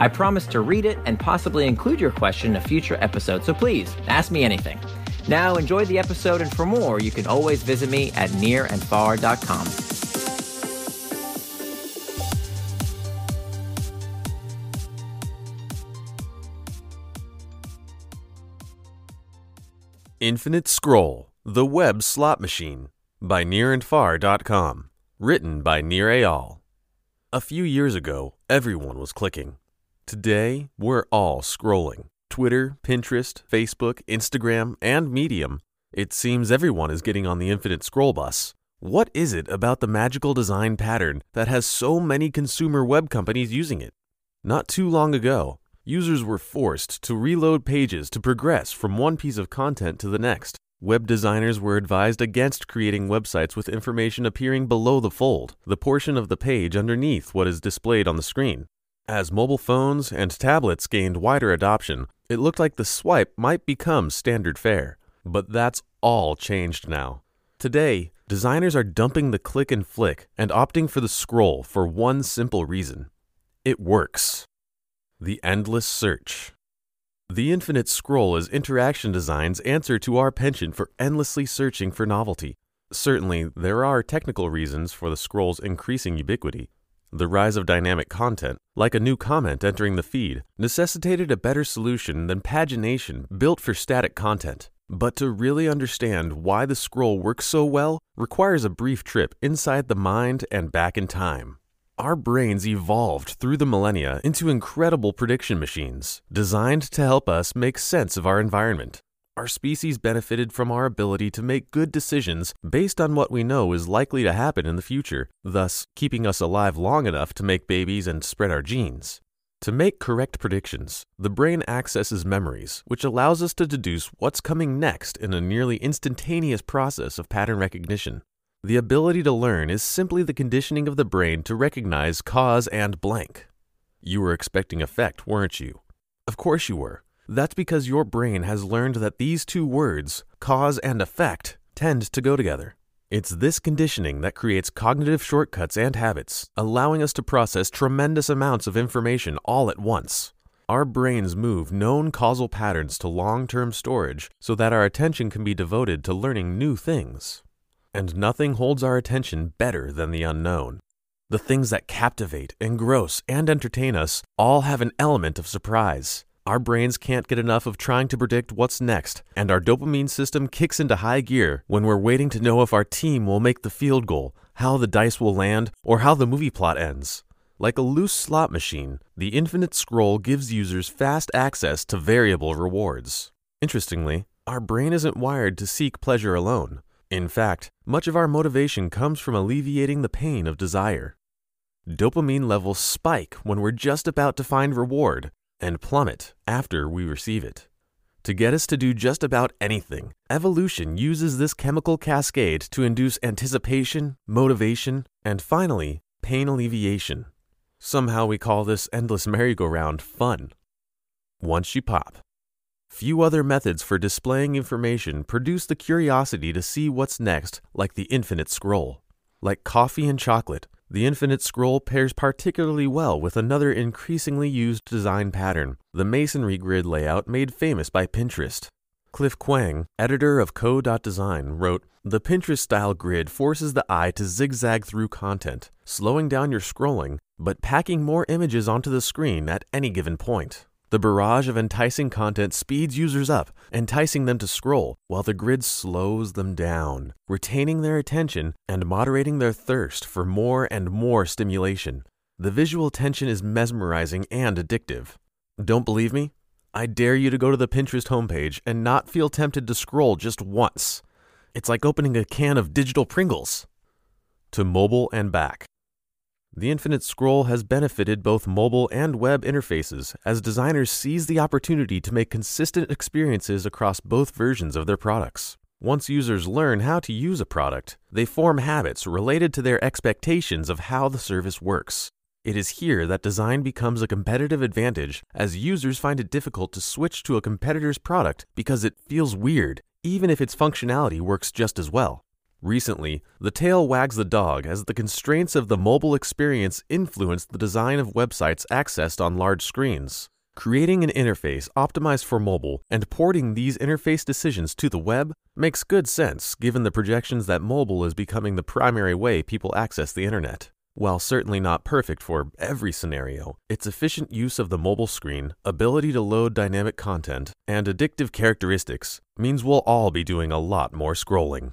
I promise to read it and possibly include your question in a future episode, so please ask me anything. Now, enjoy the episode, and for more, you can always visit me at nirandfar.com. Infinite Scroll The Web Slot Machine by nirandfar.com. Written by Nir Eyal. A few years ago, everyone was clicking. Today, we're all scrolling. Twitter, Pinterest, Facebook, Instagram, and Medium. It seems everyone is getting on the infinite scroll bus. What is it about the magical design pattern that has so many consumer web companies using it? Not too long ago, users were forced to reload pages to progress from one piece of content to the next. Web designers were advised against creating websites with information appearing below the fold, the portion of the page underneath what is displayed on the screen. As mobile phones and tablets gained wider adoption, it looked like the swipe might become standard fare. But that's all changed now. Today, designers are dumping the click and flick and opting for the scroll for one simple reason it works. The Endless Search. The Infinite Scroll is Interaction Design's answer to our penchant for endlessly searching for novelty. Certainly, there are technical reasons for the scroll's increasing ubiquity. The rise of dynamic content, like a new comment entering the feed, necessitated a better solution than pagination built for static content. But to really understand why the scroll works so well requires a brief trip inside the mind and back in time. Our brains evolved through the millennia into incredible prediction machines, designed to help us make sense of our environment. Our species benefited from our ability to make good decisions based on what we know is likely to happen in the future, thus keeping us alive long enough to make babies and spread our genes. To make correct predictions, the brain accesses memories, which allows us to deduce what's coming next in a nearly instantaneous process of pattern recognition. The ability to learn is simply the conditioning of the brain to recognize cause and blank. You were expecting effect, weren't you? Of course you were. That's because your brain has learned that these two words, cause and effect, tend to go together. It's this conditioning that creates cognitive shortcuts and habits, allowing us to process tremendous amounts of information all at once. Our brains move known causal patterns to long term storage so that our attention can be devoted to learning new things. And nothing holds our attention better than the unknown. The things that captivate, engross, and entertain us all have an element of surprise. Our brains can't get enough of trying to predict what's next, and our dopamine system kicks into high gear when we're waiting to know if our team will make the field goal, how the dice will land, or how the movie plot ends. Like a loose slot machine, the infinite scroll gives users fast access to variable rewards. Interestingly, our brain isn't wired to seek pleasure alone. In fact, much of our motivation comes from alleviating the pain of desire. Dopamine levels spike when we're just about to find reward and plummet after we receive it. To get us to do just about anything, evolution uses this chemical cascade to induce anticipation, motivation, and finally, pain alleviation. Somehow we call this endless merry-go-round fun. Once you pop, Few other methods for displaying information produce the curiosity to see what's next like the infinite scroll. Like coffee and chocolate, the infinite scroll pairs particularly well with another increasingly used design pattern, the masonry grid layout made famous by Pinterest. Cliff Kuang, editor of Co.Design, wrote The Pinterest style grid forces the eye to zigzag through content, slowing down your scrolling, but packing more images onto the screen at any given point. The barrage of enticing content speeds users up, enticing them to scroll, while the grid slows them down, retaining their attention and moderating their thirst for more and more stimulation. The visual tension is mesmerizing and addictive. Don't believe me? I dare you to go to the Pinterest homepage and not feel tempted to scroll just once. It's like opening a can of digital Pringles. To mobile and back. The infinite scroll has benefited both mobile and web interfaces as designers seize the opportunity to make consistent experiences across both versions of their products. Once users learn how to use a product, they form habits related to their expectations of how the service works. It is here that design becomes a competitive advantage as users find it difficult to switch to a competitor's product because it feels weird, even if its functionality works just as well. Recently, the tail wags the dog as the constraints of the mobile experience influence the design of websites accessed on large screens. Creating an interface optimized for mobile and porting these interface decisions to the web makes good sense given the projections that mobile is becoming the primary way people access the internet. While certainly not perfect for every scenario, its efficient use of the mobile screen, ability to load dynamic content, and addictive characteristics means we'll all be doing a lot more scrolling.